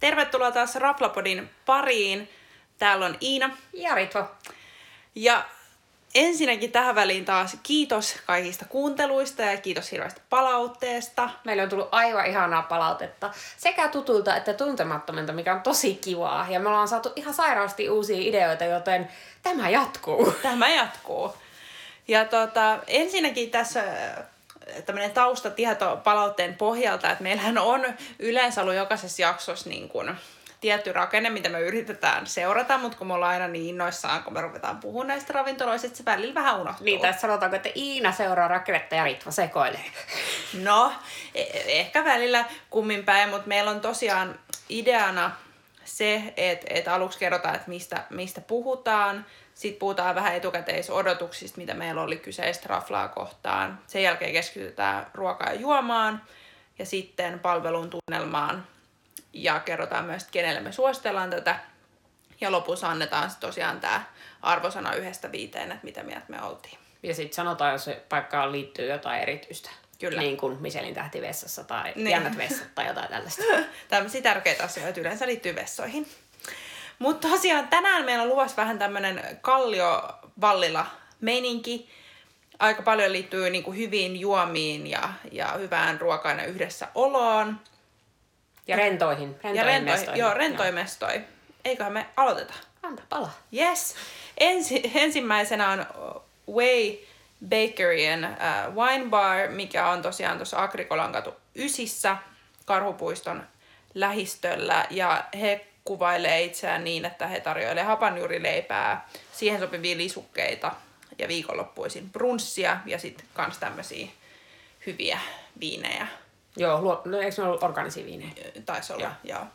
Tervetuloa taas Raflapodin pariin. Täällä on Iina. Ja Ritva. Ja ensinnäkin tähän väliin taas kiitos kaikista kuunteluista ja kiitos hirveästä palautteesta. Meillä on tullut aivan ihanaa palautetta sekä tutulta että tuntemattomilta, mikä on tosi kivaa. Ja me ollaan saatu ihan sairaasti uusia ideoita, joten tämä jatkuu. Tämä jatkuu. Ja tota, ensinnäkin tässä tämmöinen taustatieto palautteen pohjalta, että meillähän on yleensä ollut jokaisessa jaksossa niin kuin tietty rakenne, mitä me yritetään seurata, mutta kun me ollaan aina niin innoissaan, kun me ruvetaan puhumaan näistä ravintoloista, että se välillä vähän unohtuu. Niin, tässä sanotaanko, että Iina seuraa rakennetta ja Ritva sekoilee. No, e- ehkä välillä kummin päin, mutta meillä on tosiaan ideana se, että, että aluksi kerrotaan, että mistä, mistä puhutaan, sitten puhutaan vähän etukäteisodotuksista, mitä meillä oli kyseistä raflaa kohtaan. Sen jälkeen keskitytään ruokaan ja juomaan ja sitten palvelun tunnelmaan. Ja kerrotaan myös, että kenelle me suositellaan tätä. Ja lopussa annetaan sitten tosiaan tämä arvosana yhdestä viiteen, että mitä mieltä me oltiin. Ja sitten sanotaan, jos se paikkaan liittyy jotain erityistä. Kyllä. Niin kuin Michelin tähti vessassa tai Niin. jännät vessat tai jotain tällaista. Tämmöisiä tärkeitä asioita yleensä liittyy vessoihin. Mutta tosiaan tänään meillä on luvassa vähän tämmöinen kallio vallilla meininki. Aika paljon liittyy niinku hyviin juomiin ja, ja hyvään ruokaan ja yhdessä oloon. Ja rentoihin. rentoihin ja rentoihin, mestoihin. joo, rentoihin mestoi. Eiköhän me aloiteta. Antaa palaa. Yes. Ensi, ensimmäisenä on Way Bakerien uh, Wine Bar, mikä on tosiaan tuossa Agrikolan katu ysissä Karhupuiston lähistöllä. Ja he kuvailee itseään niin, että he tarjoilee hapanjuurileipää, siihen sopivia lisukkeita ja viikonloppuisin brunssia ja sitten kans tämmöisiä hyviä viinejä Joo, luo, no, eikö ne ollut organisia viinejä? taisi olla, joo. joo.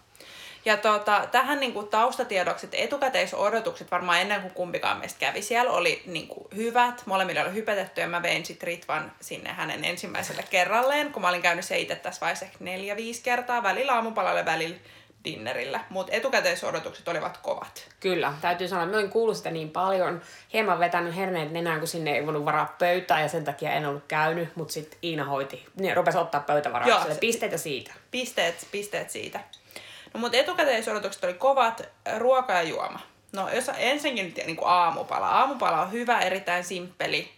Ja tota, tähän niinku taustatiedoksi, että etukäteisodotukset varmaan ennen kuin kumpikaan meistä kävi siellä oli niinku hyvät. Molemmilla oli hypetetty ja mä vein sit Ritvan sinne hänen ensimmäiselle kerralleen, kun mä olin käynyt se itse tässä vaiheessa ehkä neljä, viisi kertaa, välillä aamupalalle, välillä dinnerillä. Mutta etukäteisodotukset olivat kovat. Kyllä, täytyy sanoa, että mä olin kuullut sitä niin paljon. Hieman vetänyt herneet nenään, kun sinne ei voinut varaa pöytää ja sen takia en ollut käynyt, mutta sitten Iina hoiti. Ne rupesi ottaa pöytävaraukselle. se- Pisteitä siitä. Pisteet, pisteet siitä. No mutta etukäteisodotukset oli kovat, ruoka ja juoma. No jos ensinnäkin nyt niin kuin aamupala. Aamupala on hyvä, erittäin simppeli,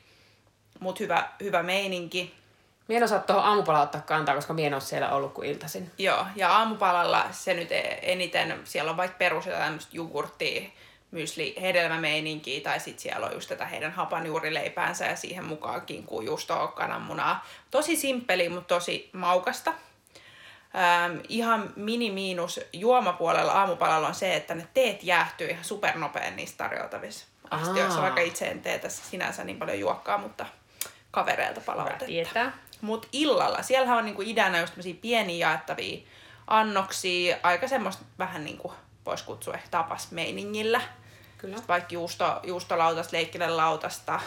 mutta hyvä, hyvä meininki. Mie en osaa tuohon aamupalaan ottaa kantaa, koska mie en ole siellä ollut kuin iltaisin. Joo, ja aamupalalla se nyt e- eniten, siellä on vaikka perus jotain tämmöistä jogurttia, mysli, hedelmämeininkiä, tai sitten siellä on just tätä heidän hapanjuurileipäänsä ja siihen mukaan kinkkuu, juustoa, kananmunaa. Tosi simppeli, mutta tosi maukasta. Ähm, ihan mini-miinus juomapuolella aamupalalla on se, että ne teet jäähtyy ihan supernopeen niistä tarjoltavissa astioissa, vaikka itse en tee tässä sinänsä niin paljon juokkaa, mutta kavereilta palautetta. Mutta illalla, siellähän on niinku ideana just pieniä jaettavia annoksia, aika semmoista vähän niinku voisi kutsua ehkä tapas meiningillä. Kyllä. Vaikka juusto, juustolautasta, leikkilelautasta.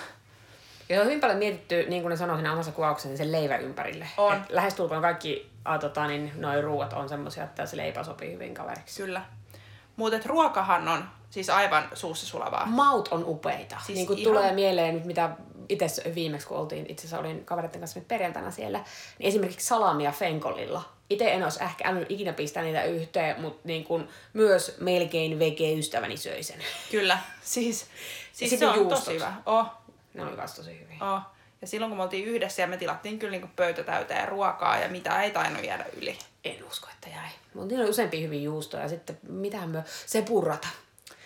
Ja se on hyvin paljon mietitty, niin kuin ne sanoi siinä omassa kuvauksessa, niin sen leivän ympärille. On. Et lähestulkoon kaikki a, tota, niin, noi ruuat on semmoisia, että se leipä sopii hyvin kaveriksi. Kyllä. Mutta ruokahan on siis aivan suussa sulavaa. Maut on upeita. Siis niin kuin ihan- tulee mieleen mitä itse viimeksi, kun oltiin, itse asiassa olin kavereiden kanssa nyt perjantaina siellä, niin esimerkiksi salamia fenkolilla. Itse en olisi ehkä älynnyt ikinä pistää niitä yhteen, mutta niin kuin myös melkein vege-ystäväni söi sen. Kyllä. Siis, siis se on juustot. tosi hyvä. Oh, Ne oli kanssa tosi hyviä. oh. Ja silloin kun me oltiin yhdessä ja me tilattiin kyllä niinku pöytä täyteen ruokaa ja mitä ei tainnut jäädä yli. En usko, että jäi. Mutta niillä oli useampia hyviä juustoja ja sitten mitähän me... Se purrata.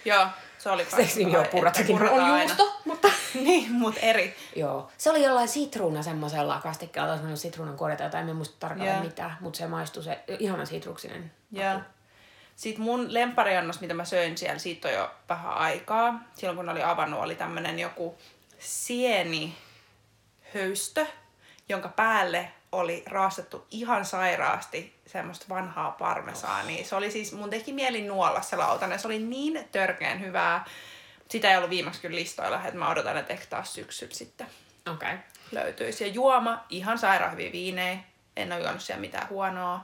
Joo, se oli Se nimi on purratakin. On juusto, mutta... niin, mutta eri. Joo. Se oli jollain sitruuna semmoisella kastikkeella, tai semmoinen sitruunan korjata, jota en muista tarkalleen Joo. mitään, mutta se maistui se ihana sitruksinen. Ja sitten mun lemppariannos, mitä mä söin siellä, siitä on jo vähän aikaa. Silloin kun ne oli avannut, oli tämmönen joku sieni höystö, jonka päälle oli raastettu ihan sairaasti semmoista vanhaa parmesaania. Se oli siis, mun teki mieli nuolla se lautanen. Se oli niin törkeän hyvää. Sitä ei ollut viimeksi kyllä listoilla, että mä odotan, että ehkä taas syksyllä sitten Okei. Okay. löytyisi. Ja juoma, ihan sairaan hyviä viinejä. En ole juonut siellä mitään huonoa.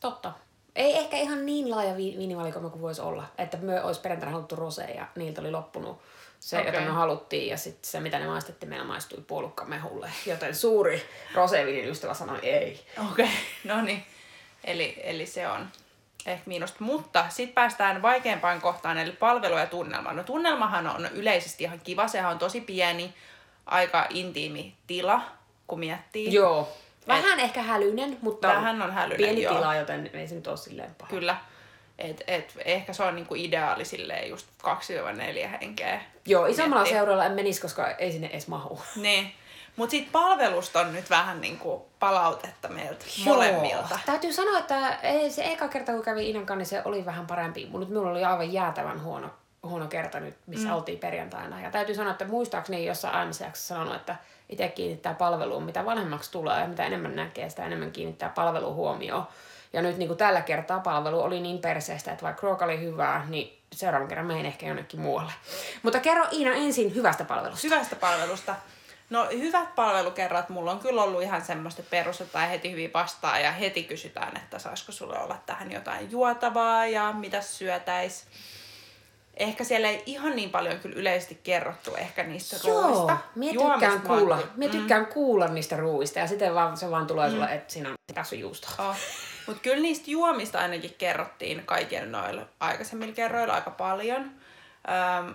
Totta. Ei ehkä ihan niin laaja vi- viinivalikoima kuin voisi olla. Että me olisi perjantaina haluttu rosé ja niiltä oli loppunut se, okay. Jota me haluttiin. Ja sitten se, mitä ne maistettiin, meillä maistui puolukkamehulle. Joten suuri roséviinin ystävä sanoi ei. Okei, okay. no niin. Eli, eli se on. ehkä miinusta. Mutta sitten päästään vaikeampaan kohtaan, eli palvelu ja tunnelma. No tunnelmahan on yleisesti ihan kiva, sehän on tosi pieni, aika intiimi tila, kun miettii. Joo. Vähän Et, ehkä hälyinen, mutta vähän on hälyinen, pieni joo. tila, joten ei se nyt ole silleen paha. Kyllä. Et, et, ehkä se on niinku ideaali silleen just 2-4 henkeä. Joo, isommalla miettii. seuralla en menisi, koska ei sinne edes mahu. Niin. Mutta siitä palvelusta on nyt vähän niinku palautetta meiltä molemmilta. Joo. Täytyy sanoa, että ei, se eka kerta kun kävin Inan kanssa, niin se oli vähän parempi. Mutta nyt minulla oli aivan jäätävän huono, huono kerta nyt, missä mm. oltiin perjantaina. Ja täytyy sanoa, että muistaakseni jossain aiemmassa jaksossa sanonut, että itse kiinnittää palveluun, mitä vanhemmaksi tulee ja mitä enemmän näkee, sitä enemmän kiinnittää palvelu huomioon. Ja nyt niin kuin tällä kertaa palvelu oli niin perseestä, että vaikka ruoka oli hyvää, niin seuraavan kerran menen ehkä jonnekin muualle. Mutta kerro Iina ensin hyvästä palvelusta. Hyvästä palvelusta. No hyvät palvelukerrat, mulla on kyllä ollut ihan semmoista, että perustetaan heti hyvin vastaan ja heti kysytään, että saisiko sulle olla tähän jotain juotavaa ja mitä syötäis. Ehkä siellä ei ihan niin paljon kyllä yleisesti kerrottu ehkä niistä Joo, ruoista. minä Juomista tykkään, kuulla, kyllä- minä tykkään kuulla niistä ruuista ja sitten vaan, se vaan tulee sulle, että siinä on, tässä on juustoa. Oh. Mutta kyllä niistä juomista ainakin kerrottiin kaikilla noilla aikaisemmilla kerroilla aika paljon. Ähm,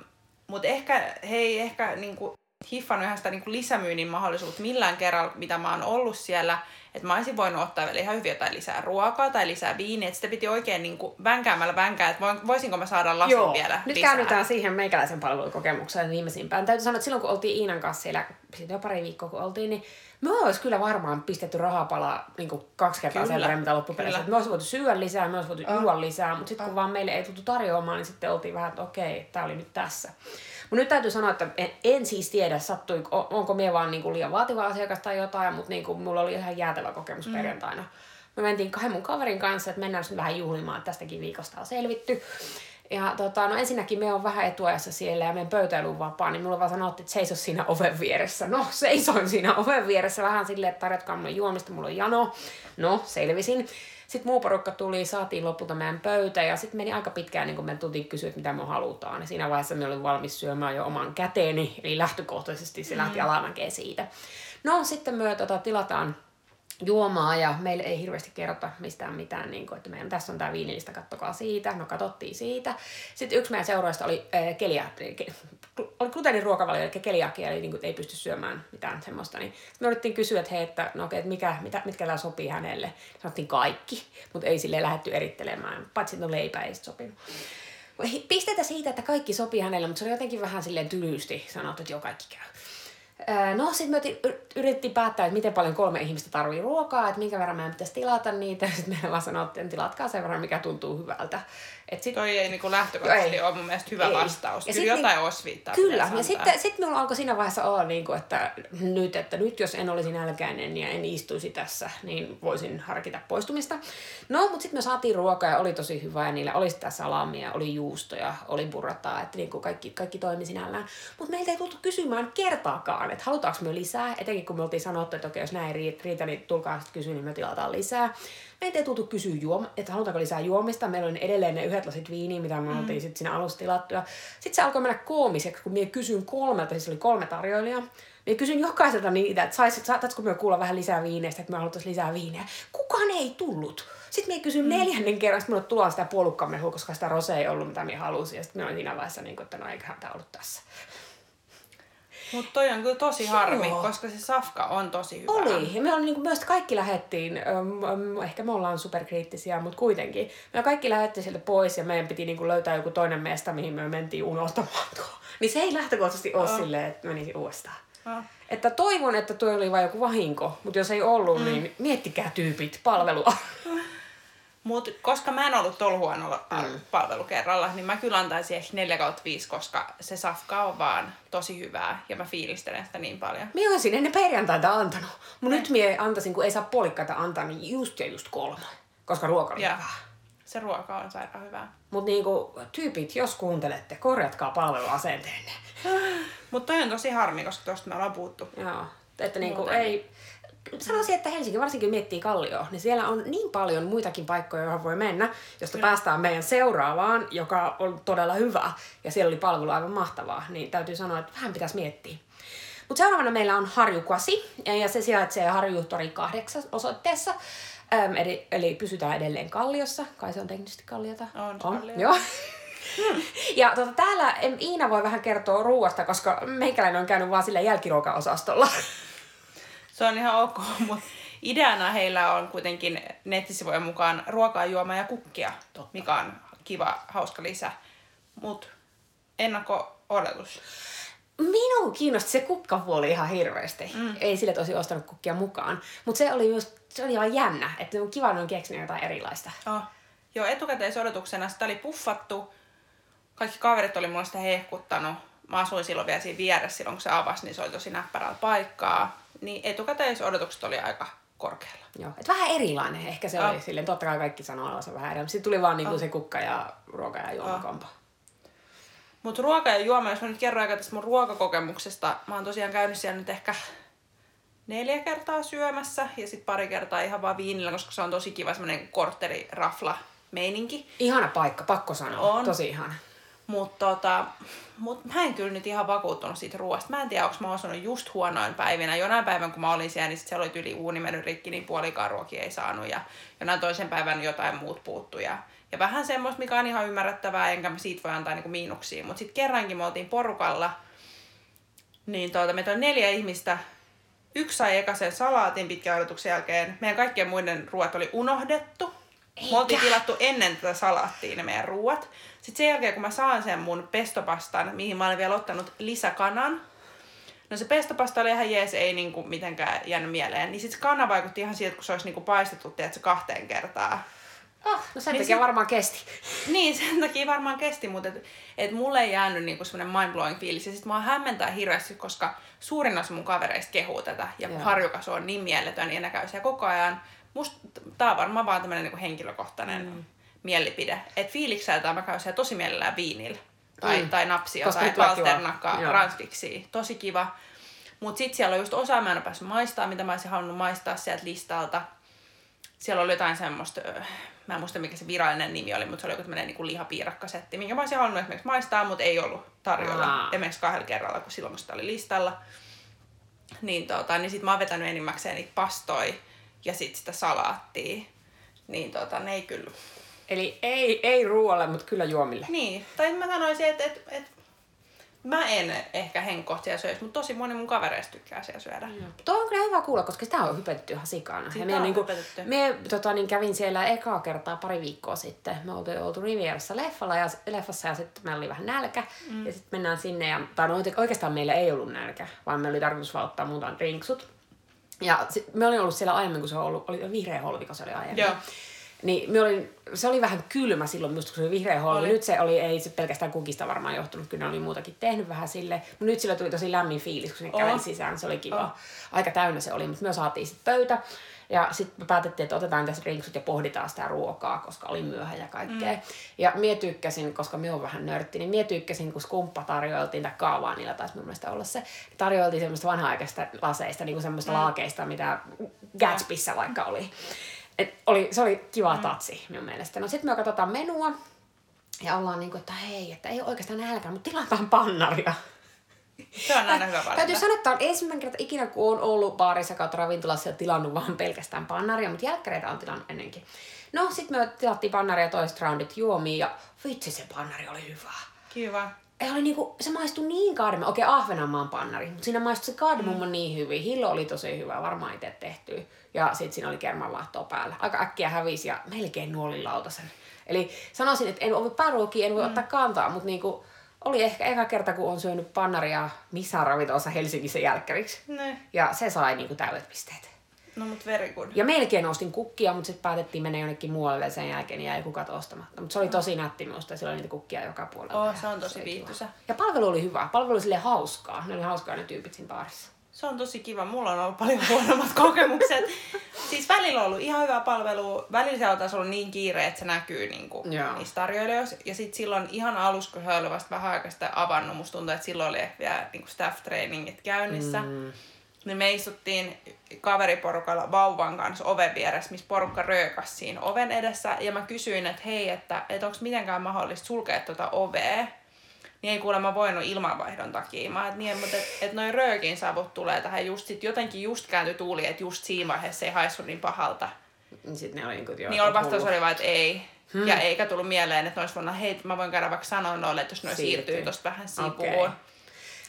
Mutta ehkä he ei ehkä niinku, hiffannut ihan sitä niinku lisämyynnin mahdollisuutta millään kerralla, mitä mä oon ollut siellä. Että mä olisin voinut ottaa vielä ihan hyvin jotain lisää ruokaa tai lisää viiniä. Että sitä piti oikein niinku vänkäämällä vänkää, että voisinko mä saada lasin Joo, vielä nyt lisää. käännytään siihen meikäläisen palvelukokemukseen viimeisimpään. Täytyy sanoa, että silloin kun oltiin Iinan kanssa siellä, siitä jo pari viikkoa kun oltiin, niin me olisi kyllä varmaan pistetty rahapalaa niin kuin kaksi kertaa Kyllä, sen verran, mitä loppupeleissä. Me olisi voitu syödä lisää, me olisi voitu juoda lisää, mutta sitten kun vaan meille ei tultu tarjoamaan, niin sitten oltiin vähän, että okei, tämä oli nyt tässä. Mutta nyt täytyy sanoa, että en, en siis tiedä, sattui, onko me vaan niinku liian vaativa asiakas tai jotain, mutta niinku, mulla oli ihan jäätävä kokemus mm. perjantaina. Me mentiin kahden mun kaverin kanssa, että mennään nyt vähän juhlimaan, että tästäkin viikosta on selvitty. Ja tota, no ensinnäkin me on vähän etuajassa siellä ja meidän pöytäily on vapaa, niin mulla vaan sanottiin, että seiso siinä oven vieressä. No, seisoin siinä oven vieressä vähän silleen, että tarjotkaa mulle juomista, mulla on jano. No, selvisin. Sitten muu porukka tuli, saatiin lopulta meidän pöytä ja sitten meni aika pitkään, niin kun me tultiin kysyä, että mitä me halutaan. Ja siinä vaiheessa me olin valmis syömään jo oman käteeni, eli lähtökohtaisesti se lähti alamäkeen siitä. No, sitten me tota, tilataan juomaa ja meille ei hirveästi kerrota mistään mitään, niin kuin, että meidän tässä on tämä viinilista, kattokaa siitä. No katsottiin siitä. Sitten yksi meidän seuraajista oli äh, kelia, ke, oli gluteeniruokavalio, eli keliakia, eli niin kuin, ei pysty syömään mitään semmoista. Niin me yritettiin kysyä, että hei, että, no, okay, että mikä, mitä, mitkä täällä sopii hänelle. Sanottiin kaikki, mutta ei sille lähdetty erittelemään, paitsi no leipä ei sopinut. Pistetä siitä, että kaikki sopii hänelle, mutta se oli jotenkin vähän silleen tylyysti sanottu, että joo, kaikki käy. No sitten me yritettiin päättää, että miten paljon kolme ihmistä tarvii ruokaa, että minkä verran meidän pitäisi tilata niitä. Sitten me vaan sanottiin, että tilatkaa sen verran, mikä tuntuu hyvältä. Et sit, Toi ei niinku lähtökohtaisesti Ei. ole mun mielestä hyvä Ei. vastaus. Ja Kyllä jotain niin- osviittaa Kyllä, ja sitten sit minulla alkoi siinä vaiheessa olla, niin kuin, että, nyt, että nyt jos en olisi nälkäinen ja en istuisi tässä, niin voisin harkita poistumista. No, mutta sitten me saatiin ruokaa ja oli tosi hyvää ja niillä oli sitä salamia, oli juustoja, oli burrataa, että niin kuin kaikki, kaikki toimi sinällään. Mutta meiltä ei tultu kysymään kertaakaan, että halutaanko me lisää, etenkin kun me oltiin sanottu, että okei, jos näin ei riitä, niin tulkaa sitten kysyä, niin me tilataan lisää. Meitä ei tultu kysyä juoma, että halutaanko lisää juomista. Meillä oli edelleen ne yhdet lasit viiniä, mitä me oltiin sitten siinä alussa tilattu. Sitten se alkoi mennä koomiseksi, kun minä kysyin kolmelta, siis oli kolme tarjoilijaa. Minä kysyin jokaiselta niitä, että sais, saataisiko me kuulla vähän lisää viineistä, että me haluttaisiin lisää viineä. Kukaan ei tullut. Sitten minä kysyin mm. neljännen kerran, sitten minulle tulee sitä puolukkamehua, koska sitä rose ei ollut, mitä minä halusin. Ja sitten minä olin siinä vaiheessa, niin kuin, että no eiköhän tämä ollut tässä. Mutta toi on kyllä tosi harmi, Joo. koska se safka on tosi hyvä. Oli. Ja me on, niin kuin, myös kaikki lähettiin, äm, ehkä me ollaan superkriittisiä, mutta kuitenkin. Me kaikki lähettiin sieltä pois ja meidän piti niin kuin, löytää joku toinen mesta, mihin me mentiin unohtamaan tuo. Niin se ei lähtökohtaisesti ole Oh. silleen, että menisi uudestaan. Oh. Että toivon, että tuo oli vain joku vahinko, mutta jos ei ollut, mm. niin miettikää tyypit palvelua. Mut koska mä en ollut tuolla huonolla mm. palvelukerralla, niin mä kyllä antaisin ehkä 4 kautta 5, koska se safka on vaan tosi hyvää ja mä fiilistelen sitä niin paljon. Mie olisin ennen perjantaita antanut, mutta nyt mie antaisin, kun ei saa puolikkaita antaa, niin just ja just kolme. Koska ruoka oli Ja hyvää. se ruoka on sairaan hyvää. Mutta niinku, tyypit, jos kuuntelette, korjatkaa palveluasenteenne. Mutta toi on tosi harmi, koska tosta me ollaan puhuttu. Joo, että niinku Muutenkin. ei... Sanoisin, että Helsinki, varsinkin miettii Kallio, niin siellä on niin paljon muitakin paikkoja, joihin voi mennä, josta Kyllä. päästään meidän seuraavaan, joka on todella hyvä. Ja siellä oli palvelu aivan mahtavaa, niin täytyy sanoa, että vähän pitäisi miettiä. Mutta seuraavana meillä on Harjukasi, ja se sijaitsee Harjutori 8 osoitteessa. Öm, eli, eli pysytään edelleen Kalliossa. Kai se on teknisesti Kalliota. On se Kallio. Joo. Ja tota, täällä Iina voi vähän kertoa ruuasta, koska meikäläinen on käynyt vaan sillä jälkiruokaosastolla. Se on ihan ok, mutta ideana heillä on kuitenkin nettisivujen mukaan ruokaa, juomaa ja kukkia, Totta. mikä on kiva, hauska lisä. Mutta ennakko-odotus. Minun kiinnosti se kukkapuoli ihan hirveästi. Mm. Ei sille tosi ostanut kukkia mukaan. Mutta se oli just, se oli ihan jännä, että on kiva, ne on keksinyt jotain erilaista. Oh. Joo, etukäteisodotuksena sitä oli puffattu. Kaikki kaverit oli mulle sitä hehkuttanut. Mä asuin silloin vielä siinä vieressä silloin, kun se avasi, niin se oli tosi näppärällä paikkaa. Niin etukäteisodotukset oli aika korkealla. Joo. Et vähän erilainen ehkä se Oh. oli silleen. Totta kai kaikki sanoo olevansa vähän erilainen. Sitten tuli vaan niinku Oh. se kukka ja ruoka ja juomakompo. Mutta ruoka ja juoma, jos mä nyt kerron aika tästä mun ruokakokemuksesta, mä oon tosiaan käynyt siellä nyt ehkä neljä kertaa syömässä ja sitten pari kertaa ihan vaan viinillä, koska se on tosi kiva semmoinen kortterirafla meininki. Ihana paikka, pakko sanoa. On. Tosi ihana. Mutta tota, mut mä en kyllä nyt ihan vakuuttunut siitä ruoasta. Mä en tiedä, onko mä osunut just huonoin päivinä. Jonain päivän, kun mä olin siellä, niin sit siellä oli yli uuni mennyt rikki, niin puolikaan ruokia ei saanut. Ja jonain toisen päivän jotain muut puuttu. Ja, ja vähän semmoista, mikä on ihan ymmärrettävää, enkä mä siitä voi antaa niinku miinuksia. Mutta sitten kerrankin me oltiin porukalla, niin tuota, meitä on neljä ihmistä. Yksi sai eka sen salaatin pitkän odotuksen jälkeen. Meidän kaikkien muiden ruoat oli unohdettu. Me oltiin Eikä. tilattu ennen tätä salaattia ne meidän ruuat. Sitten sen jälkeen, kun mä saan sen mun pestopastan, mihin mä olin vielä ottanut lisäkanan, No se pestopasta oli ihan jees, ei niinku mitenkään jäänyt mieleen. Niin sit se kana vaikutti ihan siltä, kun se olisi niinku paistettu, tiedätkö, kahteen kertaan. Oh, no sen Niin takia sit- varmaan kesti. Niin, sen takia varmaan kesti, mutta et, et mulle ei jäänyt niinku semmoinen mind-blowing fiilis. Ja sit mua hämmentää hirveästi, koska suurin osa mun kavereista kehuu tätä. Ja Joo. harjukas on niin mieletön ja ne käy siellä koko ajan. Musta tää on varmaan vaan tämmönen niinku henkilökohtainen mm. mielipide. Että fiilikseltään mä käyn siellä tosi mielellään viinillä. Tai, Mm. tai napsia Koska tai Joo. ransviksia. Tosi kiva. Mut sit siellä on just osa, mä en ole päässyt maistaa, mitä mä olisin halunnut maistaa sieltä listalta siellä oli jotain semmoista, mä en muista mikä se virallinen nimi oli, mutta se oli joku tämmöinen niin lihapiirakkasetti, minkä mä olisin halunnut esimerkiksi maistaa, mutta ei ollut tarjolla Aa. esimerkiksi kahdella kerralla, kun silloin kun sitä oli listalla. Niin, tota, niin sit mä oon vetänyt enimmäkseen niitä pastoi ja sit sitä salaattia. Niin tota, ne ei kyllä. Eli ei, ei ruoalle, mutta kyllä juomille. Niin, tai mä sanoisin, että et, et, mä en ehkä henkkohti siellä syöisi, mutta tosi moni mun kavereista tykkää siellä syödä. Tuo on kyllä hyvä kuulla, koska sitä on hypetetty ihan sikana. Sitä ja on niinku, me tota, niin kävin siellä ekaa kertaa pari viikkoa sitten. Me oltiin oltu Rivierassa leffalla ja, leffassa ja sitten meillä oli vähän nälkä. Mm. Ja sitten mennään sinne ja, tai no, oikeastaan meillä ei ollut nälkä, vaan meillä oli tarkoitus vaan ottaa muutaman drinksut. Ja sit, me olin ollut siellä aiemmin, kun se ollut, oli vihreä holviko se oli aiemmin. Joo. Niin me olin, se oli vähän kylmä silloin, musta kun se oli vihreä holvi. Oli. Nyt se oli, ei se pelkästään kukista varmaan johtunut, kyllä ne oli muutakin tehnyt vähän sille. Mutta nyt sillä tuli tosi lämmin fiilis, kun sinne Oh. käveli sisään, se oli kiva. Oh. Aika täynnä se oli, mutta me saatiin sitten pöytä. Ja sitten me päätettiin, että otetaan tässä drinksut ja pohditaan sitä ruokaa, koska oli myöhä ja kaikkea. Mm. Ja mie tykkäsin, koska me on vähän nörtti, niin mie tykkäsin, kun skumppa tarjoiltiin, tai kaavaa niillä taisi mun mielestä olla se. niin Tarjoiltiin semmoista vanha-aikaista laseista, niin kuin semmoista mm. laakeista, mitä Gatsbyssä vaikka oli. Et oli, se oli kiva mm. tatsi minun mielestä. No sitten me katsotaan menua ja ollaan niinku, että hei, että ei oikeastaan nälkää, mutta tilataan pannaria. Se on aina hyvä valinta. Täytyy sanoa, että on ensimmäinen kerta ikinä, kun on ollut baarissa kautta ravintolassa ja tilannut vaan pelkästään pannaria, mutta jälkkäreitä on tilannut ennenkin. No, sitten me tilattiin pannaria toiset roundit juomia ja vitsi se pannari oli hyvä. Kiva. Ei oli niinku, se maistui niin kaademma. Okei, Ahvenanmaan pannari, mutta siinä maistui se kaademumma mm. niin hyvin. Hillo oli tosi hyvä, varmaan itse tehty. Ja sitten siinä oli kermanlaahtoa päällä. Aika äkkiä hävisi ja melkein nuolin lautasen. Eli sanoisin, että en ole pääruokia, en voi mm. ottaa kantaa, mutta niinku, oli ehkä eka kerta, kun on syönyt pannaria missään ravintolassa Helsingissä jälkkäriksi. Ne. Ja se sai niinku täydet pisteet. No mut very good. Ja melkein ostin kukkia, mutta sitten päätettiin mennä jonnekin muualle sen jälkeen niin jäi kukat ostamatta. Mutta se oli tosi nätti minusta ja siellä oli niitä kukkia joka puolella. Oh, Ja se on tosi oli viihtyisä. Ja palvelu oli hyvä. Palvelu oli silleen hauskaa. Ne oli hauskaa ne tyypit siinä baarissa. Se on tosi kiva. Mulla on ollut paljon huonommat kokemukset. siis välillä on ollut ihan hyvä palvelu. Välillä se on taas ollut niin kiire, että se näkyy niinku niissä tarjoilijoissa. Ja sitten silloin ihan alussa, kun he olivat vasta vähän aikaa sitä avannut, musta tuntuu, että silloin oli ehkä vielä niinku staff-trainingit käynnissä. Mm. Niin me istuttiin kaveriporukalla vauvan kanssa oven vieressä, missä porukka röökas siinä oven edessä. Ja mä kysyin, että hei, että, että onko mitenkään mahdollista sulkea tuota ovea. Niin ei kuulemma voinut ilmanvaihdon takia. Mä et niin, mutta et, et noin röökin savut tulee tähän just sit jotenkin just kääntyi tuuli, että just siinä vaiheessa ei haissu niin pahalta. Niin sitten ne oli niinku, Niin oli hullu. vastaus oli vaan, että ei. Hmm. Ja eikä tullut mieleen, että ne olisi voinut, hei, mä voin käydä vaikka sanoa noille, että jos ne Siirtyy. siirtyy tosta vähän sivuun. Okei.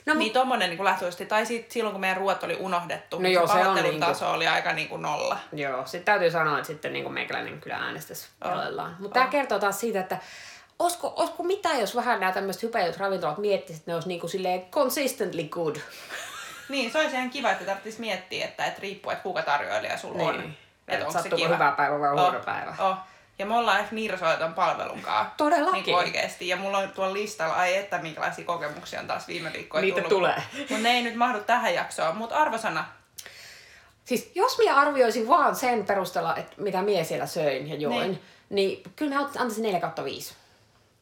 No, niin tommonen niin lähtöisesti, tai sit, silloin kun meidän ruoat oli unohdettu, No niin joo, se se on pahoittelun niinku- taso oli aika niin kuin nolla. Joo, sitten täytyy sanoa, että sitten niin meikäläinen kyllä äänestäisi On. mielellään. Mutta tämä kertoo taas siitä, että olisiko, olisiko mitään, jos vähän nämä tämmöiset hypeillyt ravintolat miettisivät, että ne olisi niinku silleen consistently good. Niin, se olisi ihan kiva, että tarvitsisi miettiä, että et riippuu, että kuka tarjoilija sulla on. Niin. Että Et onko se kiva. hyvä päivä vai Oh, huono päivä. Oh. Ja me ollaan ehkä nirsoja ton palvelun kanssa. Todellakin. Niin oikeesti. Ja mulla on tuolla listalla, ai että minkälaisia kokemuksia on taas viime viikkoina Niitä tullut. tulee. Mutta ne ei nyt mahdu tähän jaksoon. Mutta arvosana, Siis jos minä arvioisin vaan sen perusteella, että mitä mie siellä söin ja join, Niin. niin, niin kyllä mä antaisin 4 kautta 5.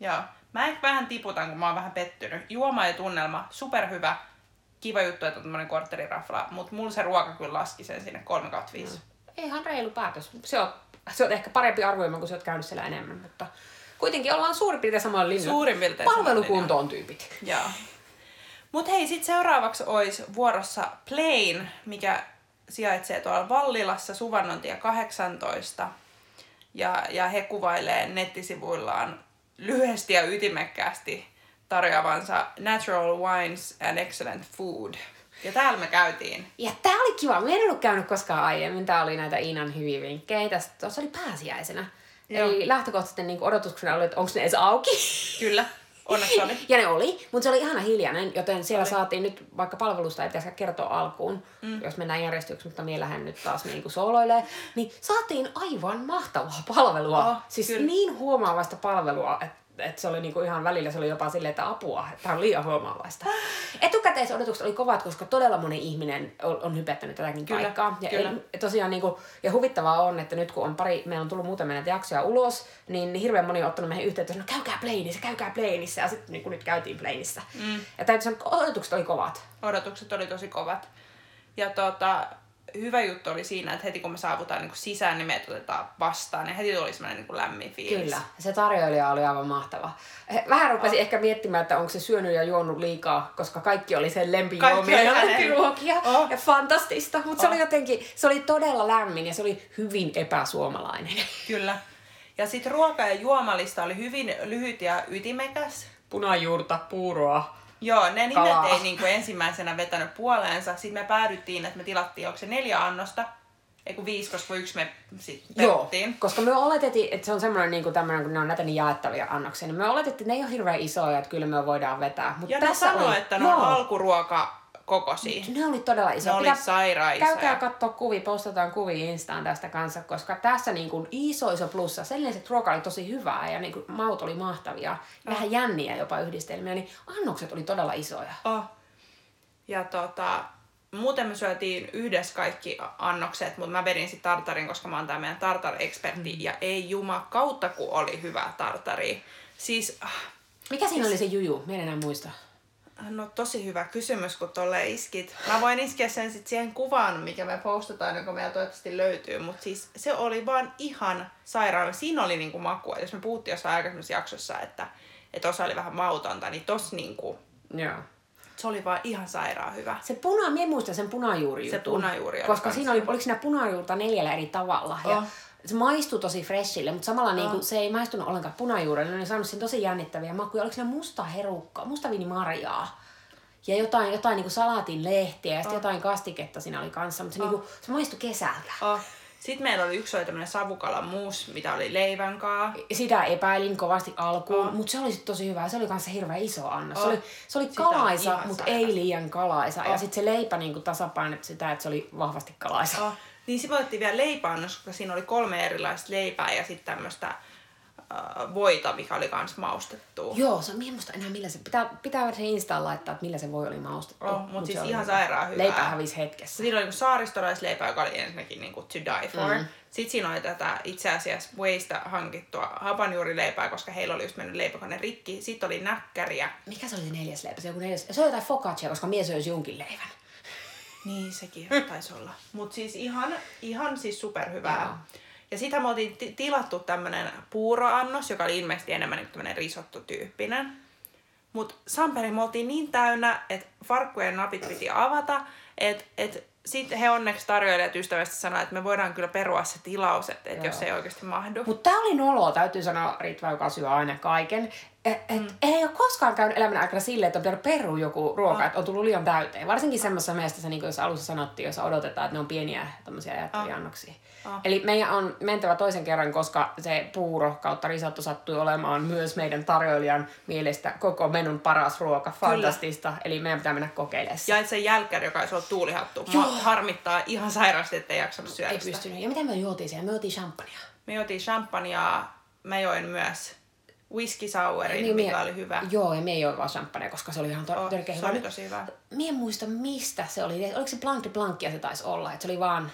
joo. Mä ehkä vähän tiputan, kun mä oon vähän pettynyt. Juoma ja tunnelma, superhyvä. Kiva juttu, että on tämmönen kortterirafla. Mutta mulla se ruoka kyllä laski sen sinne 3 kautta 5. Mm. Ihan reilu päätös. Se on, se on ehkä parempi arvioima, kun sä oot käynyt siellä enemmän, mutta kuitenkin ollaan suurin piirtein samalla linjalla. Suurin piirtein Palvelukuntoon tyypit. Joo. Mut hei, sit seuraavaksi olisi vuorossa Plain, mikä sijaitsee tuolla Vallilassa Suvannontie 18. Ja, ja he kuvailee nettisivuillaan lyhyesti ja ytimekkäästi tarjoavansa Natural Wines and Excellent Food. Ja täällä me käytiin. Ja tää oli kiva. Mä en ollut käynyt koskaan aiemmin. Tää oli näitä Iinan hyviä vinkkejä. Tästä- Tuossa oli pääsiäisenä. Joo. Eli lähtökohtaisesti niin odotuksena oli, että onko ne edes auki. Kyllä, onneksi oli. Ja ne oli, mutta se oli ihana hiljainen, joten siellä oli. saatiin nyt, vaikka palvelusta ei pitäisi kertoa alkuun, mm. jos mennään järjestyksessä, mutta minä lähden nyt taas niin kuin sooloilee, niin saatiin aivan mahtavaa palvelua. Oh, siis kyllä. niin huomaavasta palvelua, että että se oli niinku ihan välillä se oli jopa silleen, että apua, että tämä on liian huomaavaista. Etukäteisodotukset oli kovat, koska todella moni ihminen on, on hypettänyt tätäkin Kyllä, paikkaa. Ja, kyllä. ei, tosiaan niinku, ja huvittavaa on, että nyt kun on pari, meillä on tullut muutamia näitä jaksoja ulos, niin hirveän moni on ottanut meihin yhteyttä, että no käykää Plainissa, käykää Plainissa, ja sitten niin nyt käytiin Plainissa. Mm. Ja täytyy sanoa, että odotukset oli kovat. Odotukset oli tosi kovat. Ja tota, hyvä juttu oli siinä, että heti kun me saavutaan niin sisään, niin meidät otetaan vastaan. Ja heti tuli semmoinen niin lämmin fiilis. Kyllä, se tarjoilija oli aivan mahtava. Vähän rupesin Oh. ehkä miettimään, että onko se syönyt ja juonut liikaa, koska kaikki oli sen lempijuomia ja lempiruokia. Oh. Ja fantastista, mutta se Oh. oli jotenkin, se oli todella lämmin ja se oli hyvin epäsuomalainen. Kyllä. Ja sitten ruoka- ja juomalista oli hyvin lyhyt ja ytimekäs. Punajuurta, puuroa. Joo, ne nimet Kalaa. ei niinku ensimmäisenä vetänyt puoleensa. Sitten me päädyttiin, että me tilattiin, onko se neljä annosta, ei kun viisi, koska yksi me sitten Joo, koska me oletettiin, että se on semmoinen, niin kuin tämmöinen, kun ne on näitä niin jaettavia annoksia, niin me oletettiin, että ne ei ole hirveän isoja, että kyllä me voidaan vetää. Mutta Ja ne tässä sanoo, oli, että ne on alkuruoka kokoisia. Ne oli todella Ne isoja. oli Pitää- sairaan isoja. Käykää katsoa kuvia, postataan kuvia Instaan tästä kanssa, koska tässä niin kuin iso iso plussa. Sen lisäksi, ruoka oli tosi hyvää ja niin kuin maut oli mahtavia, vähän jänniä jopa yhdistelmiä, niin annokset oli todella isoja. Oh. Ja tota, muuten me syötiin yhdessä kaikki annokset, mutta mä vedin sitten tartarin, koska mä oon tää meidän tartar-ekspertti. Mm. Ja ei juma kautta, kun oli hyvää tartari. Siis, ah, Mikä siinä oli se juju? Mä en enää muista. No tosi hyvä kysymys, kun tolle iskit. Mä voin iskeä sen sit siihen kuvaan, mikä me postataan, joka meillä toivottavasti löytyy. Mutta siis se oli vaan ihan sairaan. Siinä oli niinku makua. Jos me puhuttiin jossain aikaisemmassa jaksossa, että, että osa oli vähän mautonta, niin tos niinku, Joo. se oli vaan ihan sairaan hyvä. Se puna, minä muistan sen punajuuri Se punajuuri oli Koska kans siinä oli, oliko siinä punajuurta neljällä eri tavalla. Ja Oh. Se maistui tosi freshille, mutta samalla niinku, se ei maistunut ollenkaan punajuurelle. Ne oli saanut siinä tosi jännittäviä makuja. Oliko siinä musta herukka, musta viinimarjaa? Ja jotain, jotain niinku salaatin lehtiä ja sitten jotain kastiketta siinä oli kanssa, mutta se, niinku, se maistui kesältä. Oh. Sitten meillä oli yksi oli tämmönen savukala mus, mitä oli leivän kaa. Sitä epäilin kovasti alkuun, Oh. mutta se oli tosi hyvä. Se oli kanssa hirveän iso annos. Oh. Se oli, se oli on kalaisa, mutta ei liian kalaisa. Ja Oh. sitten se leipä niinku tasapainotti sitä, että se oli vahvasti kalaisa. Oh. Niin sitten otettiin vielä leipäannos, koska siinä oli kolme erilaista leipää ja sitten tämmöistä äh, voita, mikä oli kans maustettu. Joo, se, minä en muista enää millä se, pitää, pitää se Instaan laittaa, että millä se voi oli maustettu. Oh, mut Mut siis oli ihan hyvä. sairaan hyvää. Leipä hävisi hetkessä. Siinä oli niinku saaristolaisleipä, joka oli ensinnäkin niinku to die for. Mm. Sitten siinä oli tätä itse asiassa Waysta hankittua hapanjuurileipää, koska heillä oli just mennyt leipäkone rikki. Sitten oli näkkäriä. Mikä se oli se neljäs leipä? Se, joku neljäs... se oli jotain focaccia, koska mies söisi junkin leivän. Niin, sekin taisi olla. Mutta siis ihan, ihan siis superhyvää. Joo. Ja sitä me oltiin ti- tilattu tämmönen puuroannos, joka oli ilmeisesti enemmän niin tämmönen risotto-tyyppinen. Mutta Samperi me oltiin niin täynnä, että farkkujen napit piti avata, että et sitten he onneksi tarjoilijat ystävästi sanoivat, että me voidaan kyllä perua se tilaus, että, että jos ei oikeasti mahdu. Mutta tämä oli noloa, täytyy sanoa Ritva, joka syö aina kaiken. Et, et, mm. Ei ole koskaan käynyt elämän aikana silleen, että on pitänyt perua joku ruoka, oh. että on tullut liian täyteen. Varsinkin semmoisessa mielessä, niin kuin jos alussa sanottiin, jos odotetaan, että ne on pieniä tämmöisiä ajatteliannoksia. Oh. Oh. Eli meidän on mentävä toisen kerran, koska se puuro kautta risotto sattui olemaan myös meidän tarjoilijan mielestä koko menun paras ruoka. Fantastista. Kyllä. Eli meidän pitää mennä kokeilemaan. Ja se jälkkäri, joka olisi ollut tuulihattu, Joo. harmittaa ihan sairasti, ettei jaksanut syödä Ei pystynyt. Ja mitä me juotiin siellä? Me juotiin champagnea. Me juotiin champagnea. Mä join myös whisky sourin, niin, mikä mie, oli hyvä. Joo, ja me ei ole vaan champagne, koska se oli ihan to- oh, törkeä hyvä. Se oli tosi hyvä. Mie en muista, mistä se oli. Oliko se Blanc de Blancia se taisi olla, että se oli vaan...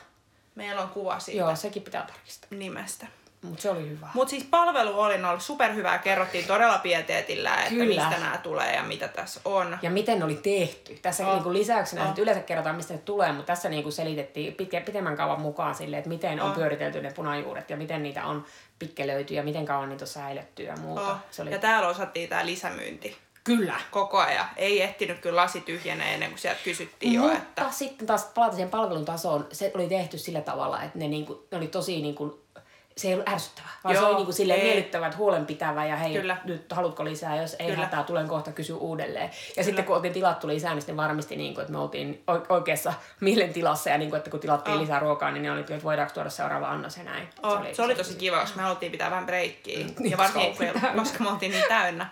Meillä on kuva siitä. Joo, sekin pitää tarkistaa. Nimestä. Mutta se oli hyvä. Mutta siis palvelu oli ollut superhyvää. Kerrottiin todella pieteetillä, että Kyllä. mistä nämä tulee ja mitä tässä on. Ja miten ne oli tehty. Tässä oh. niinku lisäyksenä, oh. yleensä kerrotaan, mistä ne tulee, mutta tässä niinku selitettiin pitkä, pitemmän kauan mukaan sille, että miten oh. on pyöritelty ne punajuuret ja miten niitä on pikkelöity ja miten kauan niitä on säilytty ja muuta. Oh. Se oli... Ja täällä osattiin tämä lisämyynti. Kyllä. Koko ajan. Ei ehtinyt kyllä lasi tyhjenee ennen kuin sieltä kysyttiin Mutta jo. Että... sitten taas palata siihen palvelun tasoon, se oli tehty sillä tavalla, että ne, niinku, ne oli tosi niinku se ei ollut ärsyttävää, vaan Joo, se oli niinku silleen miellyttävä, huolenpitävä ja hei, Kyllä. nyt haluatko lisää, jos ei Kyllä. hätää, tulen kohta kysyä uudelleen. Ja Kyllä. sitten kun oltiin tilattu lisää, niin sitten varmisti, niinku, että me oltiin oikeassa mielentilassa ja niinku, että kun tilattiin oh. lisää ruokaa, niin ne oli, että voidaanko tuoda seuraava annos ja näin. Oh. Se, oli, se oli tosi kiva, koska me haluttiin pitää vähän breikkiä. Mm, ja varsinkin, koska me oltiin niin täynnä.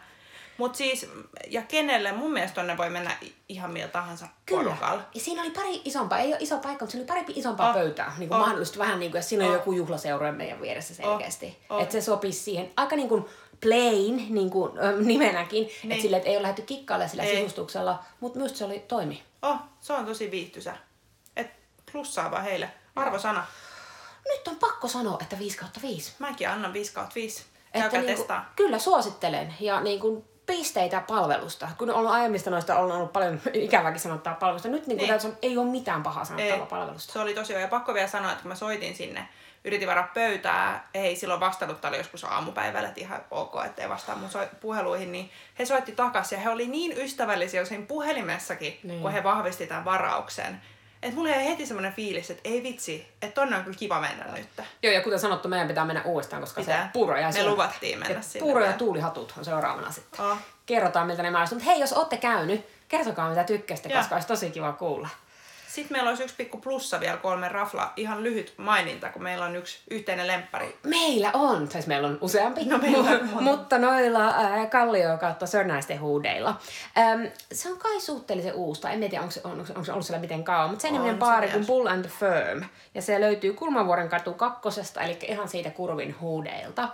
Mutta siis, ja kenelle, mun mielestä tonne voi mennä ihan millä tahansa Kyllä. porukalla. Ja siinä oli pari isompaa, ei ole iso paikka, mutta siinä oli pari isompaa oh. pöytää. Niin kuin oh. mahdollisesti vähän niin kuin, että siinä oh. on joku juhlaseura meidän vieressä selkeästi. Oh. Oh. Että se sopisi siihen. Aika niin kuin plain, niin kuin ö, nimenäkin. Niin. Että sille, että ei ole lähdetty kikkaalle sillä ei. sivustuksella, mutta myös se oli toimi. Oh, se on tosi viihtysä. Et plussaa vaan heille. Arvosana. Nyt on pakko sanoa, että 5 kautta 5. Mäkin annan 5 kautta 5. Että niin kuin, kyllä suosittelen. Ja niin kuin pisteitä palvelusta. Kun on aiemmista noista on ollut paljon ikäväkin sanottaa palvelusta. Nyt niin niin. On, ei ole mitään pahaa sanottavaa palvelusta. Se oli tosi Ja pakko vielä sanoa, että kun mä soitin sinne, yritin varaa pöytää, ei silloin vastannut, oli joskus aamupäivällä, että ihan ok, ettei vastaa mun puheluihin, niin he soitti takaisin ja he oli niin ystävällisiä siinä puhelimessakin, niin. kun he vahvisti tämän varauksen että mulla jäi heti semmoinen fiilis, että ei vitsi, että tonne on kyllä kiva mennä nyt. Joo, ja kuten sanottu, meidän pitää mennä uudestaan, koska pitää. se puuro ja Me sen, luvattiin mennä sinne. Puuro ja tuulihatut on seuraavana sitten. Oh. Kerrotaan, miltä ne maistuu. Mutta hei, jos olette käynyt, kertokaa mitä tykkäsitte, koska olisi tosi kiva kuulla. Sitten meillä olisi yksi pikku plussa vielä kolme rafla, ihan lyhyt maininta, kun meillä on yksi yhteinen lemppari. Meillä on, siis meillä on useampi, no, meillä on mutta noilla äh, Kallio kautta Sörnäisten huudeilla. Ähm, se on kai suhteellisen uusta, en tiedä onko se, on, onko se ollut siellä miten kauan, mutta se niminen baari kuin Bull and the Firm. Ja se löytyy Kulmavuoren katu kakkosesta, eli ihan siitä kurvin huudeilta.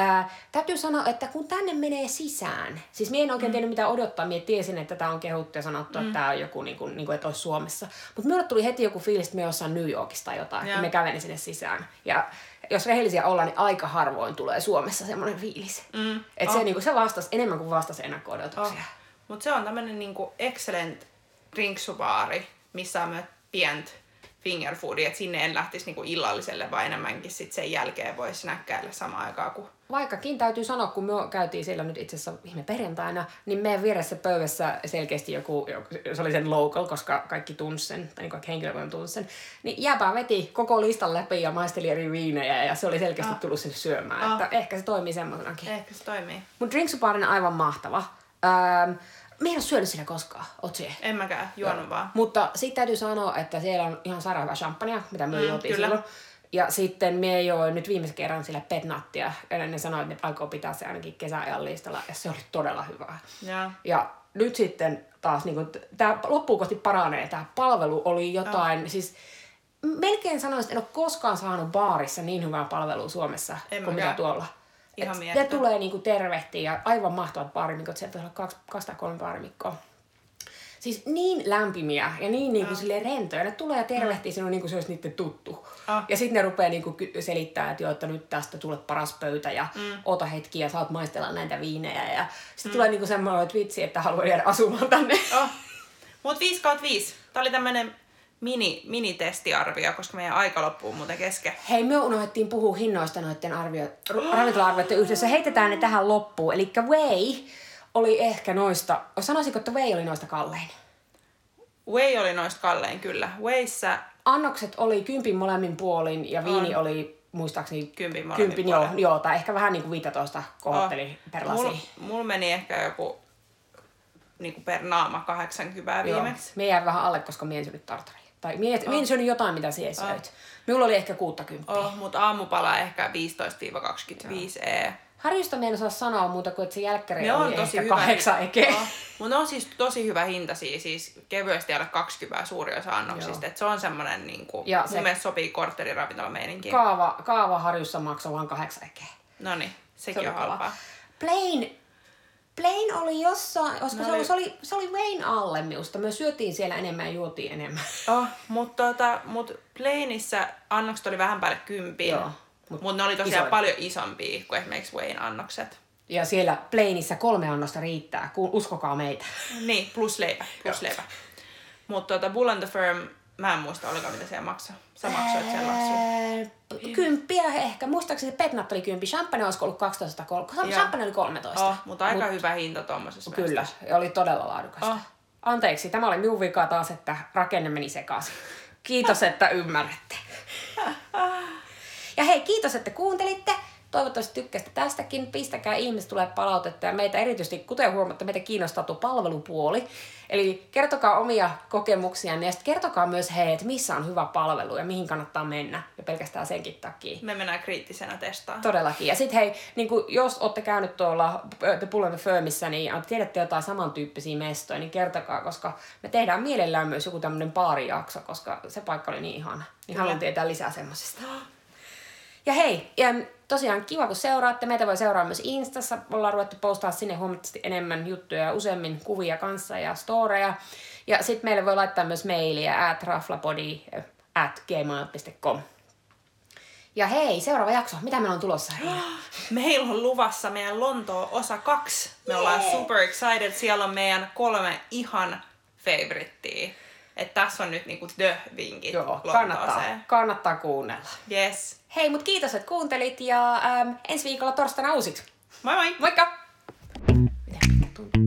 Ää, täytyy sanoa, että kun tänne menee sisään, siis minä en oikein mm. tiennyt mitä odottaa, minä tiesin, että tämä on kehuttu ja sanottu, mm. että tämä on joku, niin kuin, niin kuin, että olisi Suomessa. Mutta minulle tuli heti joku fiilis, että me jossain New Yorkista jotain, ja. kun me kävelin sinne sisään. Ja jos rehellisiä ollaan, niin aika harvoin tulee Suomessa semmoinen fiilis. Mm. Että oh. se, niin kuin, se vastasi enemmän kuin vastasi ennakko-odotuksia. Oh. Mutta se on tämmöinen niin excellent drinksubaari, missä on myös pientä fingerfoodi, että sinne en lähtisi niinku illalliselle, vaan enemmänkin sit sen jälkeen voisi näkkäillä samaan aikaan kuin Vaikkakin täytyy sanoa, kun me käytiin siellä nyt itse asiassa viime perjantaina, niin meidän vieressä pöydässä selkeästi joku, se oli sen local, koska kaikki tunsi sen, tai niin kaikki henkilökunnan tunsi sen, niin jääpää veti koko listan läpi ja maisteli eri viinejä ja se oli selkeästi ah. tullut sinne syömään. Ah. Että ehkä se toimii semmoisenakin. Ehkä se toimii. Mutta drinksuparin aivan mahtava. Ähm, Mä en ole syönyt siinä koskaan, oot siihen? En mäkään, juonut Joo. vaan. Mutta sitten täytyy sanoa, että siellä on ihan sairaan hyvä champagnea, mitä me mm, juotiin silloin. Ja sitten me join nyt viimeisen kerran sille petnattia. Ja ne sanoi, että ne aikoo pitää se ainakin kesäajan listalla. Ja se oli todella hyvää. Ja, ja nyt sitten taas niin tämä loppuun kohti paranee. Tämä palvelu oli jotain, ja. siis melkein sanoisin, että en ole koskaan saanut baarissa niin hyvää palvelua Suomessa en kuin mitä tuolla. Ihan ne tulee niinku tervehtiä ja aivan mahtavat baarimikot. Sieltä on kaksi, kaksi tai kolme baarimikkoa. Siis niin lämpimiä ja niin niinku oh. rentoja. Ne tulee ja tervehtii sinua niin kuin se olisi niiden tuttu. Oh. Ja sitten ne rupeaa niinku selittää, että, että nyt tästä tulee paras pöytä ja mm. ota hetki ja saat maistella näitä viinejä. Ja sitten mm. tulee niinku semmoinen että vitsi, että haluaa jäädä asumaan tänne. Oh. Mutta 5 kautta 5. Tämä oli tämmöinen mini, mini-testiarvio, koska meidän aika loppuu muuten kesken. Hei, me unohdettiin puhua hinnoista noiden arvio, ravintola-arvioiden yhteydessä. Heitetään ne tähän loppuun. Eli Way oli ehkä noista, sanoisinko, että Way oli noista kallein? Whey oli noista kallein kyllä. Wheyssä Annokset oli kympin molemmin puolin ja viini on. oli muistaakseni Kympin molemmin kympin, joo, joo, tai ehkä vähän niin kuin 15 kohotteli Oh, per lasi. mul meni ehkä joku niinku per naama 80 Joo. viimeksi. Me jäi vähän alle, koska mie en syönyt tartaria. Tai mie, oh. mie en syönyt jotain, mitä siellä söit. Minulla oli ehkä 60. Oh, mutta aamupala ehkä 15-25 e. Harjusta me en osaa sanoa muuta kuin, että se jälkkäri Ne on oli tosi ehkä hyvä. kahdeksan eke. Oh, mutta on siis tosi hyvä hinta siis kevyesti alle 20 suuri osa annoksista. Et se on semmonen niinku, Ja mun se- mielestä sopii kortteriravintolomeininkiin. Kaava, kaava Harjussa maksoi vain kahdeksan ekeä. No niin, sekin Se on halpaa. Plain, Plain oli jossain, olisiko No se, oli- oli... se, oli, se oli Wayne alle minusta. Me syötiin siellä enemmän ja juotiin enemmän. Oh, mutta tota, mut Plainissä annokset oli vähän päälle kympin. Joo, Mutta mut ne oli tosiaan isoja. paljon isompia kuin esimerkiksi Wayne annokset. Ja siellä Plainissa kolme annosta riittää, kun uskokaa meitä. Niin, plus leipä, plus leipä. Mutta tota, Bull and the Firm, mä en muista ollenkaan mitä siellä maksaa. Sä maksoit sen laksun. Ää, Kymppiä ehkä. Muistaakseni se Petnat oli kymppi. Champagne olisiko ollut 12 Joo. Champagne oli 13. Oh, mutta aika hyvä hinta tuommoisessa Kyllä, ja oli todella laadukasta. Oh. Anteeksi, tämä oli minun vika taas, että rakenne meni sekaisin. Kiitos, että ymmärrätte. Ja hei, kiitos, että kuuntelitte. Toivottavasti tykkäsitte tästäkin. Pistäkää ihmiset tulee palautetta ja meitä erityisesti, kuten huomatte, meitä kiinnostaa tuo palvelupuoli. Eli kertokaa omia kokemuksianne ja sitten kertokaa myös hei, että missä on hyvä palvelu ja mihin kannattaa mennä. Ja pelkästään senkin takia. Me mennään kriittisenä testaan. Todellakin. Ja sitten hei, niin kun, jos olette käynyt tuolla The Pull and the Firmissä, niin tiedätte jotain samantyyppisiä mestoja, niin kertokaa, koska me tehdään mielellään myös joku tämmöinen baarijakso, koska se paikka oli niin ihana. Niin haluan tietää lisää semmosista. Ja hei, ja tosiaan kiva kun seuraatte. Meitä voi seuraa myös Instassa. Ollaan ruvettu postaa sinne huomattavasti enemmän juttuja ja useammin kuvia kanssa ja storeja. Ja sitten meille voi laittaa myös mailia at raflapodi at gmail.com. Ja hei, seuraava jakso. Mitä meillä on tulossa? Meillä on luvassa meidän Lontoa osa kaksi. Me ollaan Jee. super excited. Siellä on meidän kolme ihan favorittia. Että tässä on nyt niinku the vinkit Joo, kannattaa, Lontooseen. kannattaa kuunnella. Yes. Hei, mut kiitos, että kuuntelit ja ähm, ensi viikolla torstaina uusit. Moi moi! Moikka! Tunti?